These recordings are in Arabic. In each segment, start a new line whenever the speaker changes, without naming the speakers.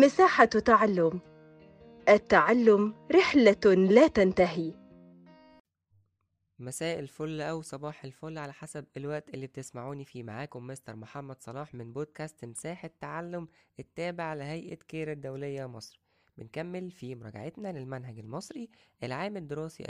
مساحة تعلم. التعلم رحلة لا تنتهي.
مساء الفل أو صباح الفل على حسب الوقت اللي بتسمعوني فيه. معاكم مستر محمد صلاح من بودكاست مساحة تعلم التابع لهيئة كير الدولية مصر. بنكمل في مراجعتنا للمنهج المصري العام الدراسي 2021-2022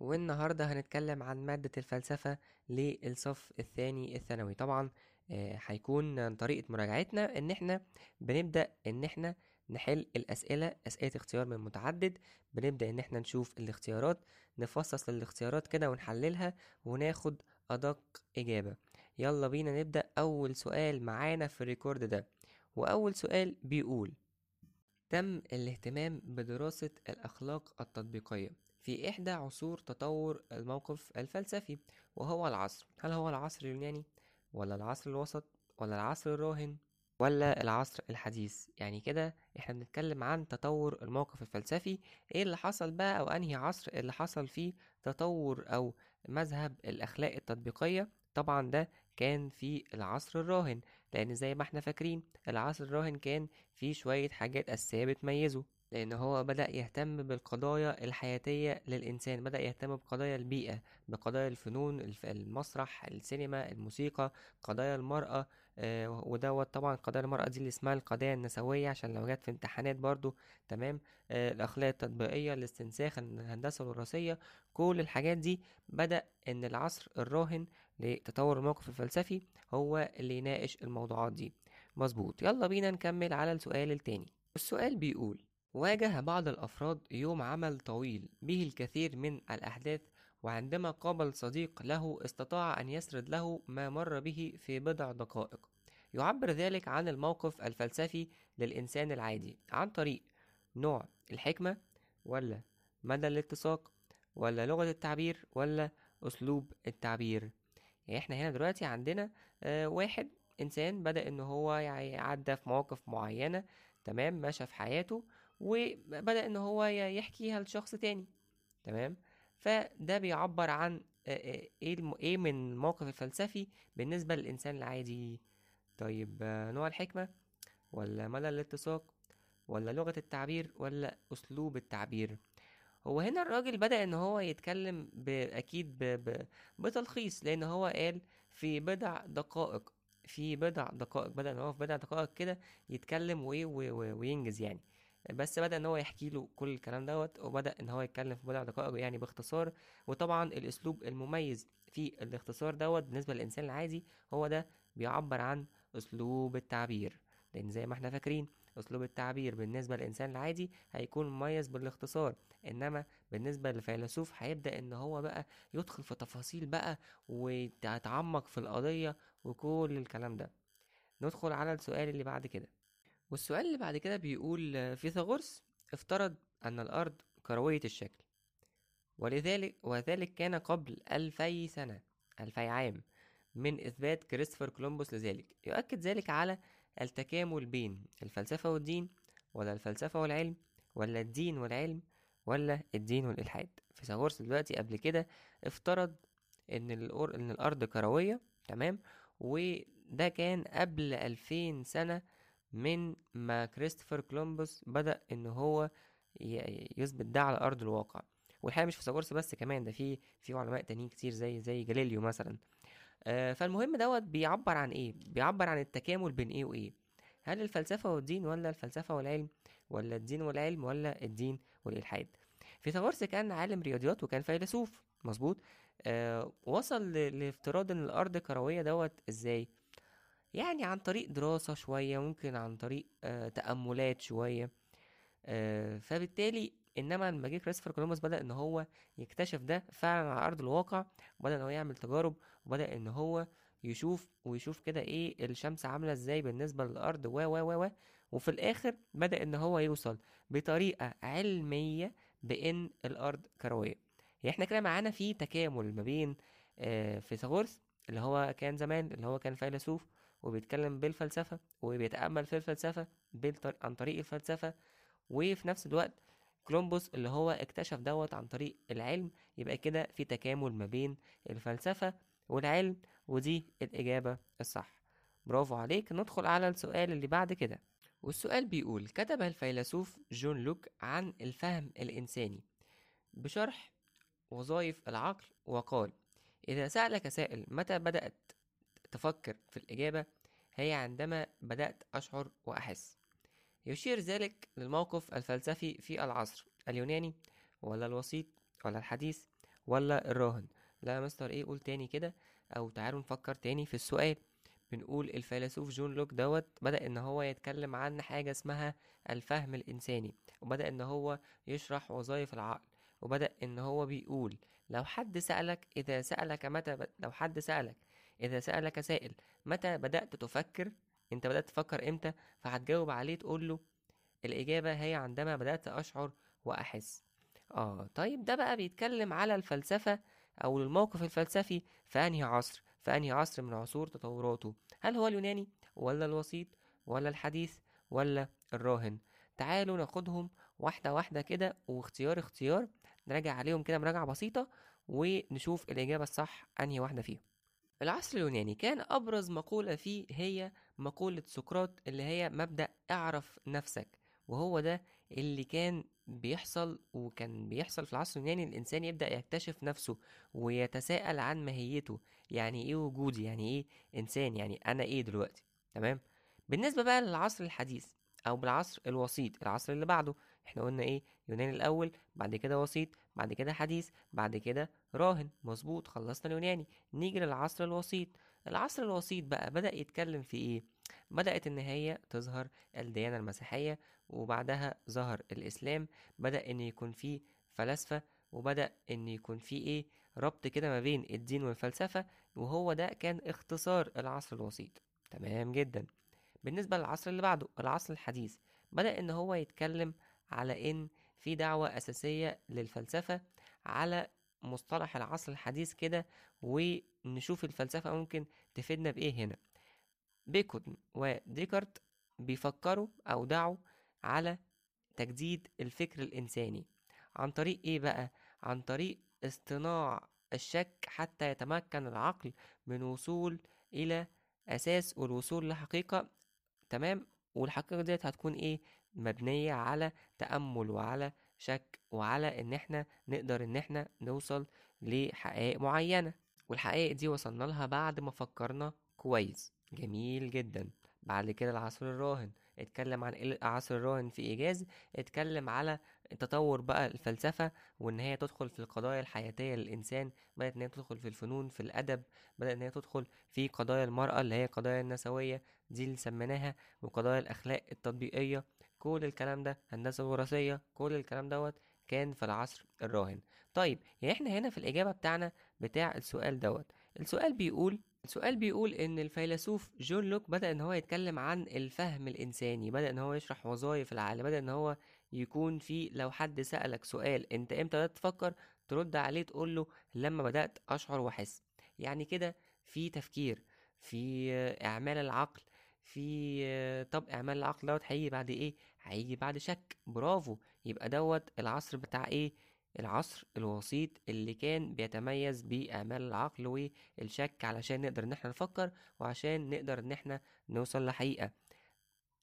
والنهاردة هنتكلم عن مادة الفلسفة للصف الثاني الثانوي. طبعا هيكون طريقة مراجعتنا إن إحنا بنبدأ إن إحنا نحل الأسئلة أسئلة اختيار من متعدد بنبدأ إن إحنا نشوف الاختيارات نفصص الاختيارات كده ونحللها وناخد أدق إجابة. يلا بينا نبدأ. أول سؤال معانا في الريكورد ده. وأول سؤال بيقول تم الاهتمام بدراسة الأخلاق التطبيقية في إحدى عصور تطور الموقف الفلسفي وهو العصر. هل هو العصر اليوناني؟ ولا العصر الوسط ولا العصر الراهن ولا العصر الحديث؟ يعني كده إحنا بنتكلم عن تطور الموقف الفلسفي إيه اللي حصل بقى أو أنهي عصر اللي حصل فيه تطور أو مذهب الأخلاق التطبيقية؟ طبعا ده كان في العصر الراهن لأن زي ما إحنا فاكرين العصر الراهن كان فيه شوية حاجات أساسية بتميزه. لأن هو بدأ يهتم بالقضايا الحياتية للإنسان بدأ يهتم بقضايا البيئة بقضايا الفنون الف- المسرح السينما الموسيقى قضايا المرأة آه، ودوت طبعا قضايا المرأة دي اللي اسمها القضايا النسوية عشان لو جت في امتحانات برضو تمام؟ آه، الأخلاق التطبيقية الاستنساخ الهندسة الوراثية كل الحاجات دي بدأ إن العصر الراهن لتطور الموقف الفلسفي هو اللي يناقش الموضوعات دي. مظبوط. يلا بينا نكمل على السؤال التاني. السؤال بيقول واجه بعض الأفراد يوم عمل طويل به الكثير من الأحداث وعندما قابل صديق له استطاع أن يسرد له ما مر به في بضع دقائق. يعبر ذلك عن الموقف الفلسفي للإنسان العادي عن طريق نوع الحكمة ولا مدى الاتساق ولا لغة التعبير ولا أسلوب التعبير. يعني إحنا هنا دلوقتي عندنا آه واحد إنسان بدأ إن هو يع- عدى في مواقف معينة تمام ماشى في حياته وبدأ إن هو يحكيها لشخص تاني تمام فده بيعبر عن إيه. إيه من الموقف الفلسفي بالنسبة للإنسان العادي طيب نوع الحكمة ولا مدى الاتساق ولا لغة التعبير ولا أسلوب التعبير هو هنا الراجل بدأ إن هو يتكلم. أكيد ب... ب... بتلخيص لأن هو قال في بضع دقائق في بضع دقائق بدأ إن هو في بضع دقائق كده يتكلم. و... و... وينجز يعني بس بدأ إن هو يحكي له كل الكلام دوت وبدأ إن هو يتكلم في بضع دقائق يعني باختصار. وطبعا الأسلوب المميز في الاختصار دوت بالنسبة للإنسان العادي هو ده بيعبر عن أسلوب التعبير. لأن زي ما إحنا فاكرين أسلوب التعبير بالنسبة للإنسان العادي هيكون مميز بالاختصار. إنما بالنسبة للفيلسوف هيبدأ إن هو بقى يدخل في تفاصيل بقى ويتعمق في القضية وكل الكلام ده. ندخل على السؤال اللي بعد كده. والسؤال اللي بعد كده بيقول فيثاغورس افترض أن الأرض كروية الشكل ولذلك وذلك كان قبل ألفي سنة ألفي عام من إثبات كريستوفر كولومبوس لذلك يؤكد ذلك على التكامل بين الفلسفة والدين ولا الفلسفة والعلم ولا الدين والعلم ولا الدين والإلحاد فيثاغورس دلوقتي قبل كده افترض إن. إن الأرض كروية تمام وده كان قبل ألفين سنة من ما كريستوفر كولومبوس بدأ إن هو يثبت ده على أرض الواقع. والحقيقة مش فيثاغورس بس كمان ده في في علماء تانيين كتير زي زي جاليليو مثلا. آه فالمهم دوت بيعبر عن إيه؟ بيعبر عن التكامل بين إيه وإيه. هل الفلسفة والدين ولا الفلسفة والعلم؟ ولا الدين والعلم ولا الدين والإلحاد؟ فيثاغورس كان عالم رياضيات وكان فيلسوف مظبوط؟ آه وصل لافتراض إن الأرض كروية دوت إزاي؟ يعني عن طريق دراسة شوية ممكن عن طريق آه تأملات شوية آه فبالتالي إنما لما جه كريستوفر كولومبوس بدأ إن هو يكتشف ده فعلا على أرض الواقع وبدأ إن هو يعمل تجارب وبدأ إن هو يشوف ويشوف كده إيه الشمس عاملة إزاي بالنسبة للأرض و و و وفي الآخر بدأ إن هو يوصل بطريقة علمية بإن الأرض كروية. يعني إحنا كده معانا في تكامل ما بين آه فيثاغورس اللي هو كان زمان اللي هو كان فيلسوف وبيتكلم بالفلسفة وبيتأمل في الفلسفة. عن طريق الفلسفة وفي نفس الوقت كولومبوس اللي هو اكتشف دوت عن طريق العلم يبقى كده في تكامل ما بين الفلسفة والعلم ودي الإجابة الصح برافو عليك ندخل على السؤال اللي بعد كده والسؤال بيقول كتب الفيلسوف جون لوك عن الفهم الإنساني بشرح وظائف العقل وقال إذا سألك سائل متى بدأت تفكر في الإجابة هي عندما بدأت أشعر وأحس يشير ذلك للموقف الفلسفي في العصر اليوناني ولا الوسيط ولا الحديث ولا الراهن لا يا مستر إيه قول تاني كده أو تعالوا نفكر تاني في السؤال بنقول الفيلسوف جون لوك دوت بدأ إن هو يتكلم عن حاجة اسمها الفهم الإنساني وبدأ إن هو يشرح وظائف العقل وبدأ إن هو بيقول لو حد سألك إذا سألك متى. لو حد سألك إذا سألك سائل متى بدأت تفكر؟ أنت بدأت تفكر إمتى؟ فهتجاوب عليه تقول له الإجابة هي عندما بدأت أشعر وأحس. آه طيب ده بقى بيتكلم على الفلسفة أو الموقف الفلسفي في أنهي عصر؟ في أنهي عصر من عصور تطوراته؟ هل هو اليوناني ولا الوسيط ولا الحديث ولا الراهن؟ تعالوا ناخدهم واحدة واحدة كده واختيار اختيار نراجع عليهم كده مراجعة بسيطة ونشوف الإجابة الصح أنهي واحدة فيهم. العصر اليوناني كان أبرز مقولة فيه هي مقولة سقراط اللي هي مبدأ اعرف نفسك. وهو ده اللي كان بيحصل وكان بيحصل في العصر اليوناني. الإنسان يبدأ يكتشف نفسه ويتساءل عن ماهيته. يعني إيه وجودي؟ يعني إيه إنسان؟ يعني أنا إيه دلوقتي؟ تمام؟ بالنسبة بقى للعصر الحديث أو بالعصر الوسيط العصر اللي بعده. إحنا قلنا إيه؟ يوناني الأول بعد كده وسيط بعد كده حديث بعد كده راهن. مظبوط خلصنا اليوناني. نيجي للعصر الوسيط. العصر الوسيط بقى بدأ يتكلم في إيه؟ بدأت إن هي تظهر الديانة المسيحية وبعدها ظهر الإسلام. بدأ إن يكون فيه فلاسفة وبدأ إن يكون فيه إيه؟ ربط كده ما بين الدين والفلسفة وهو ده كان اختصار العصر الوسيط. تمام جدا. بالنسبة للعصر اللي بعده العصر الحديث. بدأ إن هو يتكلم على إن في دعوة أساسية للفلسفة على مصطلح العصر الحديث كده ونشوف الفلسفة ممكن تفيدنا بإيه هنا. بيكون وديكارت بيفكروا أو دعوا على تجديد الفكر الإنساني. عن طريق إيه بقى؟ عن طريق اصطناع الشك حتى يتمكن العقل من وصول إلى أساس والوصول لحقيقة تمام؟ والحقيقة ديت هتكون إيه؟ مبنية على تأمل وعلى شك وعلى إن إحنا نقدر إن إحنا نوصل لحقائق معينة. والحقائق دي وصلنا لها بعد ما فكرنا كويس. جميل جدا. بعد كده العصر الراهن. اتكلم عن العصر الراهن في إيجاز اتكلم على تطور بقى الفلسفة وإن هي تدخل في القضايا الحياتية للإنسان بدأت إن هي تدخل في الفنون في الأدب بدأت إن هي تدخل في قضايا المرأة اللي هي قضايا النسوية دي اللي سميناها وقضايا الأخلاق التطبيقية. كل الكلام ده هندسة وراثية كل الكلام دوت كان في العصر الراهن طيب يعني إحنا هنا في الإجابة بتاعنا بتاع السؤال دوت. السؤال بيقول السؤال بيقول إن الفيلسوف جون لوك بدأ إن هو يتكلم عن الفهم الإنساني بدأ إن هو يشرح وظائف العقل بدأ إن هو يكون في لو حد سألك سؤال أنت إمتى بدأت تفكر؟ ترد عليه تقول له لما بدأت أشعر وأحس. يعني كده في تفكير في إعمال العقل في طب إعمال العقل دوت هيجي بعد إيه؟ هيجي بعد شك. برافو! يبقى دوت العصر بتاع إيه؟ العصر الوسيط اللي كان بيتميز بإعمال العقل والشك علشان نقدر إن إحنا نفكر وعشان نقدر إن إحنا نوصل لحقيقة.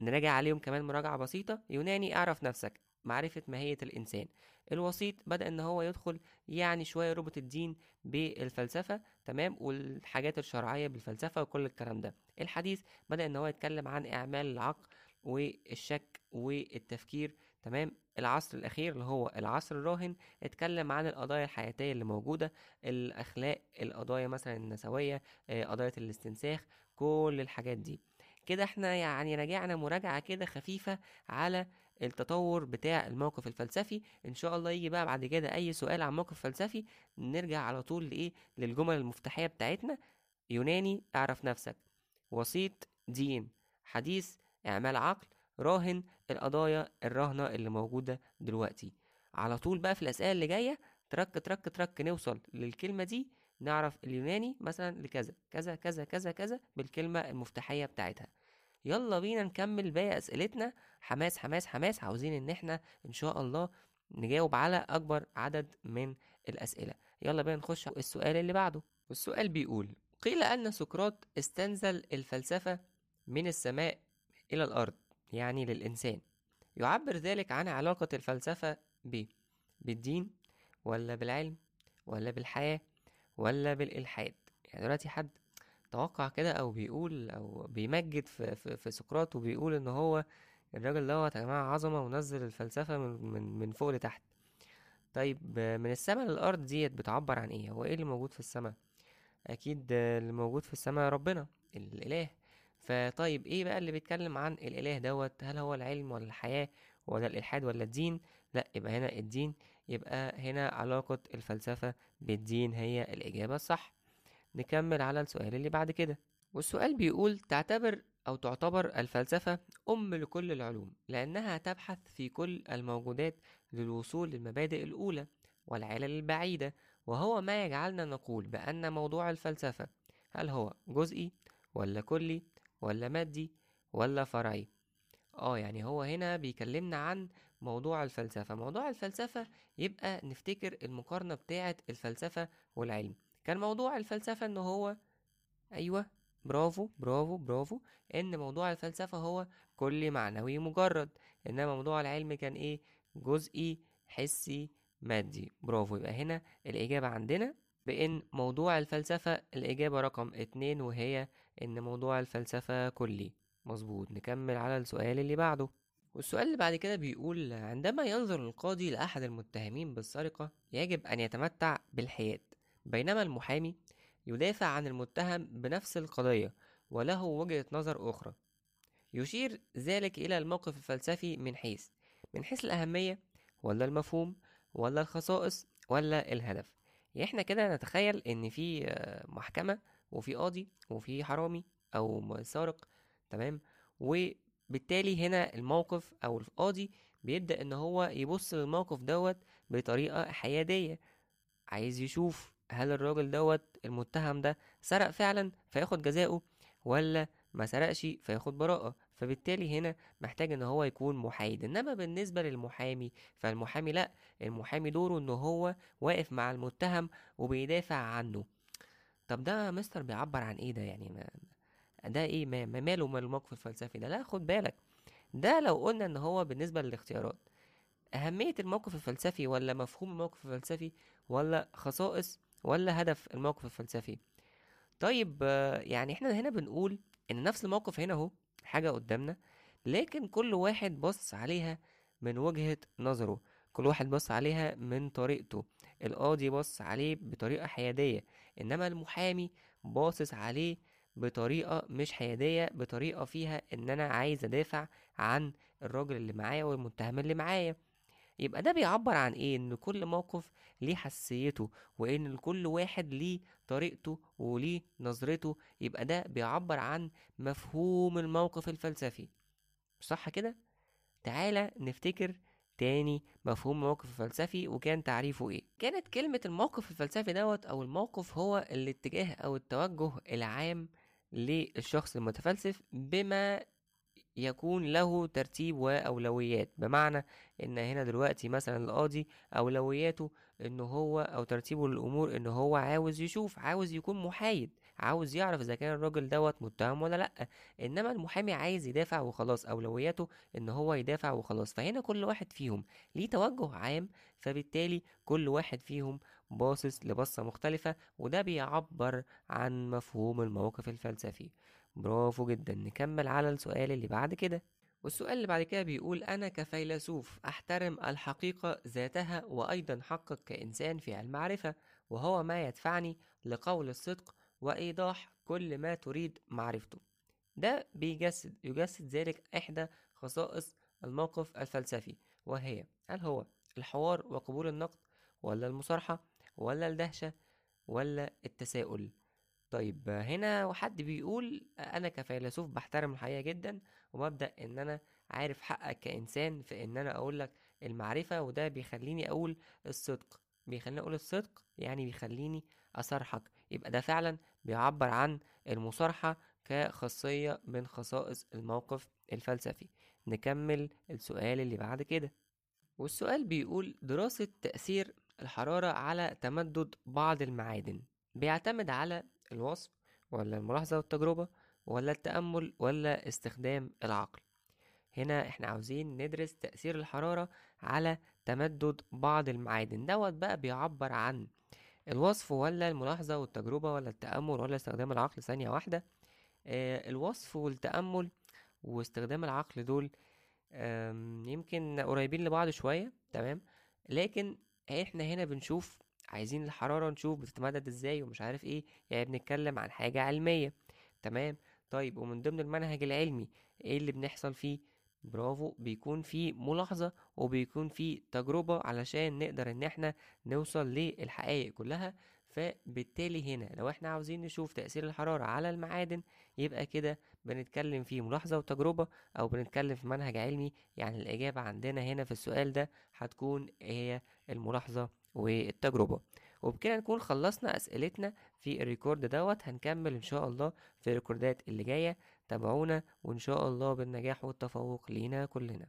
نراجع عليهم كمان مراجعة بسيطة. يوناني اعرف نفسك معرفة ماهية الإنسان. الوسيط بدأ إن هو يدخل يعني شوية ربط الدين بالفلسفة تمام؟ والحاجات الشرعية بالفلسفة وكل الكلام ده. الحديث بدأ إن هو يتكلم عن إعمال العقل والشك والتفكير تمام؟ العصر الأخير اللي هو العصر الراهن اتكلم عن القضايا الحياتية اللي موجودة الأخلاق القضايا مثلا النسوية قضايا الاستنساخ كل الحاجات دي. كده إحنا يعني راجعنا مراجعة كده خفيفة على التطور بتاع الموقف الفلسفي. إن شاء الله يجي بقى بعد كده أي سؤال عن موقف فلسفي نرجع على طول لإيه؟ للجمل المفتاحية بتاعتنا. يوناني اعرف نفسك. وسيط دين. حديث اعمال عقل. راهن القضايا الراهنة اللي موجودة دلوقتي. على طول بقى في الأسئلة اللي جاية ترك ترك ترك نوصل للكلمة دي نعرف اليوناني مثلا لكذا كذا كذا كذا كذا بالكلمة المفتاحية بتاعتها. يلا بينا نكمل باقي أسئلتنا. حماس حماس حماس. عاوزين إن إحنا إن شاء الله نجاوب على أكبر عدد من الأسئلة. يلا بينا نخش السؤال اللي بعده. والسؤال بيقول قيل أن سقراط استنزل الفلسفة من السماء إلى الأرض. يعني للإنسان يعبر ذلك عن علاقة الفلسفة ب بالدين ولا بالعلم ولا بالحياة ولا بالإلحاد يعني دلوقتي حد توقع كده أو بيقول أو بيمجد في, في, في سقراط وبيقول إن هو الراجل دوت يا جماعة عظمة ونزل الفلسفة من, من, من فوق لتحت طيب من السماء للأرض ديت بتعبر عن إيه؟ هو إيه اللي موجود في السماء؟ أكيد اللي موجود في السماء ربنا الإله فطيب إيه بقى اللي بيتكلم عن الإله دوت؟ هل هو العلم ولا الحياة ولا الإلحاد ولا الدين؟ لأ يبقى هنا الدين يبقى هنا علاقة الفلسفة بالدين هي الإجابة الصح. نكمل على السؤال اللي بعد كده. والسؤال بيقول تعتبر أو تعتبر الفلسفة أم لكل العلوم لأنها تبحث في كل الموجودات للوصول للمبادئ الأولى والعلل البعيدة. وهو ما يجعلنا نقول بأن موضوع الفلسفة هل هو جزئي ولا كلي؟ ولا مادي ولا فرعي. آه يعني هو هنا بيكلمنا عن موضوع الفلسفة. موضوع الفلسفة يبقى نفتكر المقارنة بتاعة الفلسفة والعلم. كان موضوع الفلسفة إن هو أيوه برافو برافو برافو إن موضوع الفلسفة هو كلي معنوي مجرد. إنما موضوع العلم كان إيه؟ جزئي حسي مادي. برافو. يبقى هنا الإجابة عندنا بإن موضوع الفلسفة الإجابة رقم اتنين وهي إن موضوع الفلسفة كلي. مظبوط. نكمل على السؤال اللي بعده. والسؤال اللي بعد كده بيقول عندما ينظر القاضي لأحد المتهمين بالسرقة يجب أن يتمتع بالحياد. بينما المحامي يدافع عن المتهم بنفس القضية وله وجهة نظر أخرى. يشير ذلك إلى الموقف الفلسفي من حيث من حيث الأهمية ولا المفهوم ولا الخصائص ولا الهدف. إحنا كده نتخيل إن في محكمة وفي قاضي وفي حرامي أو سارق تمام؟ وبالتالي هنا الموقف أو القاضي بيبدأ إن هو يبص للموقف دوت بطريقة حيادية. عايز يشوف هل الراجل دوت المتهم ده سرق فعلا فياخد جزاؤه ولا ما سرقش فياخد براءة. فبالتالي هنا محتاج إن هو يكون محايد. إنما بالنسبة للمحامي فالمحامي لأ المحامي دوره إن هو واقف مع المتهم وبيدافع عنه. طب ده مستر بيعبر عن إيه ده يعني؟ ما ده إيه؟ ما ما ماله من الموقف الفلسفي ده؟ لا خد بالك. ده لو قلنا إن هو بالنسبة للاختيارات أهمية الموقف الفلسفي ولا مفهوم الموقف الفلسفي ولا خصائص ولا هدف الموقف الفلسفي؟ طيب يعني إحنا هنا بنقول إن نفس الموقف هنا أهو حاجة قدامنا لكن كل واحد بص عليها من وجهة نظره. كل واحد بص عليها من طريقته. القاضي بص عليه بطريقة حيادية. إنما المحامي باصص عليه بطريقة مش حيادية بطريقة فيها إن أنا عايز أدافع عن الراجل اللي معايا والمتهم اللي معايا. يبقى ده بيعبر عن إيه؟ إن كل موقف ليه حساسيته وإن كل واحد ليه طريقته وليه نظرته. يبقى ده بيعبر عن مفهوم الموقف الفلسفي. صح كده؟ تعالى نفتكر تاني مفهوم الموقف الفلسفي وكان تعريفه إيه؟ كانت كلمة الموقف الفلسفي دوت أو الموقف هو الاتجاه أو التوجه العام للشخص المتفلسف بما يكون له ترتيب وأولويات. بمعنى إن هنا دلوقتي مثلا القاضي أولوياته إن هو أو ترتيبه للأمور إن هو عاوز يشوف عاوز يكون محايد. عاوز يعرف إذا كان الراجل دوت متهم ولا لأ إنما المحامي عايز يدافع وخلاص أولوياته إن هو يدافع وخلاص. فهنا كل واحد فيهم ليه توجه عام فبالتالي كل واحد فيهم باصص لبصة مختلفة وده بيعبر عن مفهوم الموقف الفلسفي. برافو جدا. نكمل على السؤال اللي بعد كده. والسؤال اللي بعد كده بيقول أنا كفيلسوف أحترم الحقيقة ذاتها وأيضا حقك كإنسان في المعرفة وهو ما يدفعني لقول الصدق وإيضاح كل ما تريد معرفته. ده بيجسد يجسد ذلك إحدى خصائص الموقف الفلسفي وهي هل هو الحوار وقبول النقد ولا المصارحة ولا الدهشة ولا التساؤل؟ طيب هنا حد بيقول أنا كفيلسوف بحترم الحقيقة جدا وببدأ إن أنا عارف حقك كإنسان في إن أنا أقول لك المعرفة وده بيخليني أقول الصدق. بيخليني أقول الصدق يعني بيخليني أصارحك يبقى ده فعلا بيعبر عن المصارحة كخاصية من خصائص الموقف الفلسفي. نكمل السؤال اللي بعد كده. والسؤال بيقول دراسة تأثير الحرارة على تمدد بعض المعادن بيعتمد على الوصف ولا الملاحظة والتجربة ولا التأمل ولا استخدام العقل؟ هنا إحنا عاوزين ندرس تأثير الحرارة على تمدد بعض المعادن. دوت بقى بيعبر عن الوصف ولا الملاحظة والتجربة ولا التأمل ولا استخدام العقل ثانية واحدة؟ آه الوصف والتأمل واستخدام العقل دول يمكن قريبين لبعض شوية تمام؟ لكن إحنا هنا بنشوف عايزين الحرارة نشوف بتتمدد إزاي ومش عارف إيه يعني بنتكلم عن حاجة علمية تمام؟ طيب ومن ضمن المنهج العلمي إيه اللي بنحصل فيه؟ برافو بيكون فيه ملاحظة وبيكون فيه تجربة علشان نقدر إن إحنا نوصل للحقائق كلها. فبالتالي هنا لو إحنا عاوزين نشوف تأثير الحرارة على المعادن يبقى كده بنتكلم في ملاحظة وتجربة أو بنتكلم في منهج علمي. يعني الإجابة عندنا هنا في السؤال ده هتكون هي الملاحظة والتجربة. وبكده نكون خلصنا أسئلتنا في الريكورد دوت. هنكمل إن شاء الله في الريكوردات اللي جاية. تابعونا وإن شاء الله بالنجاح والتفوق لينا كلنا.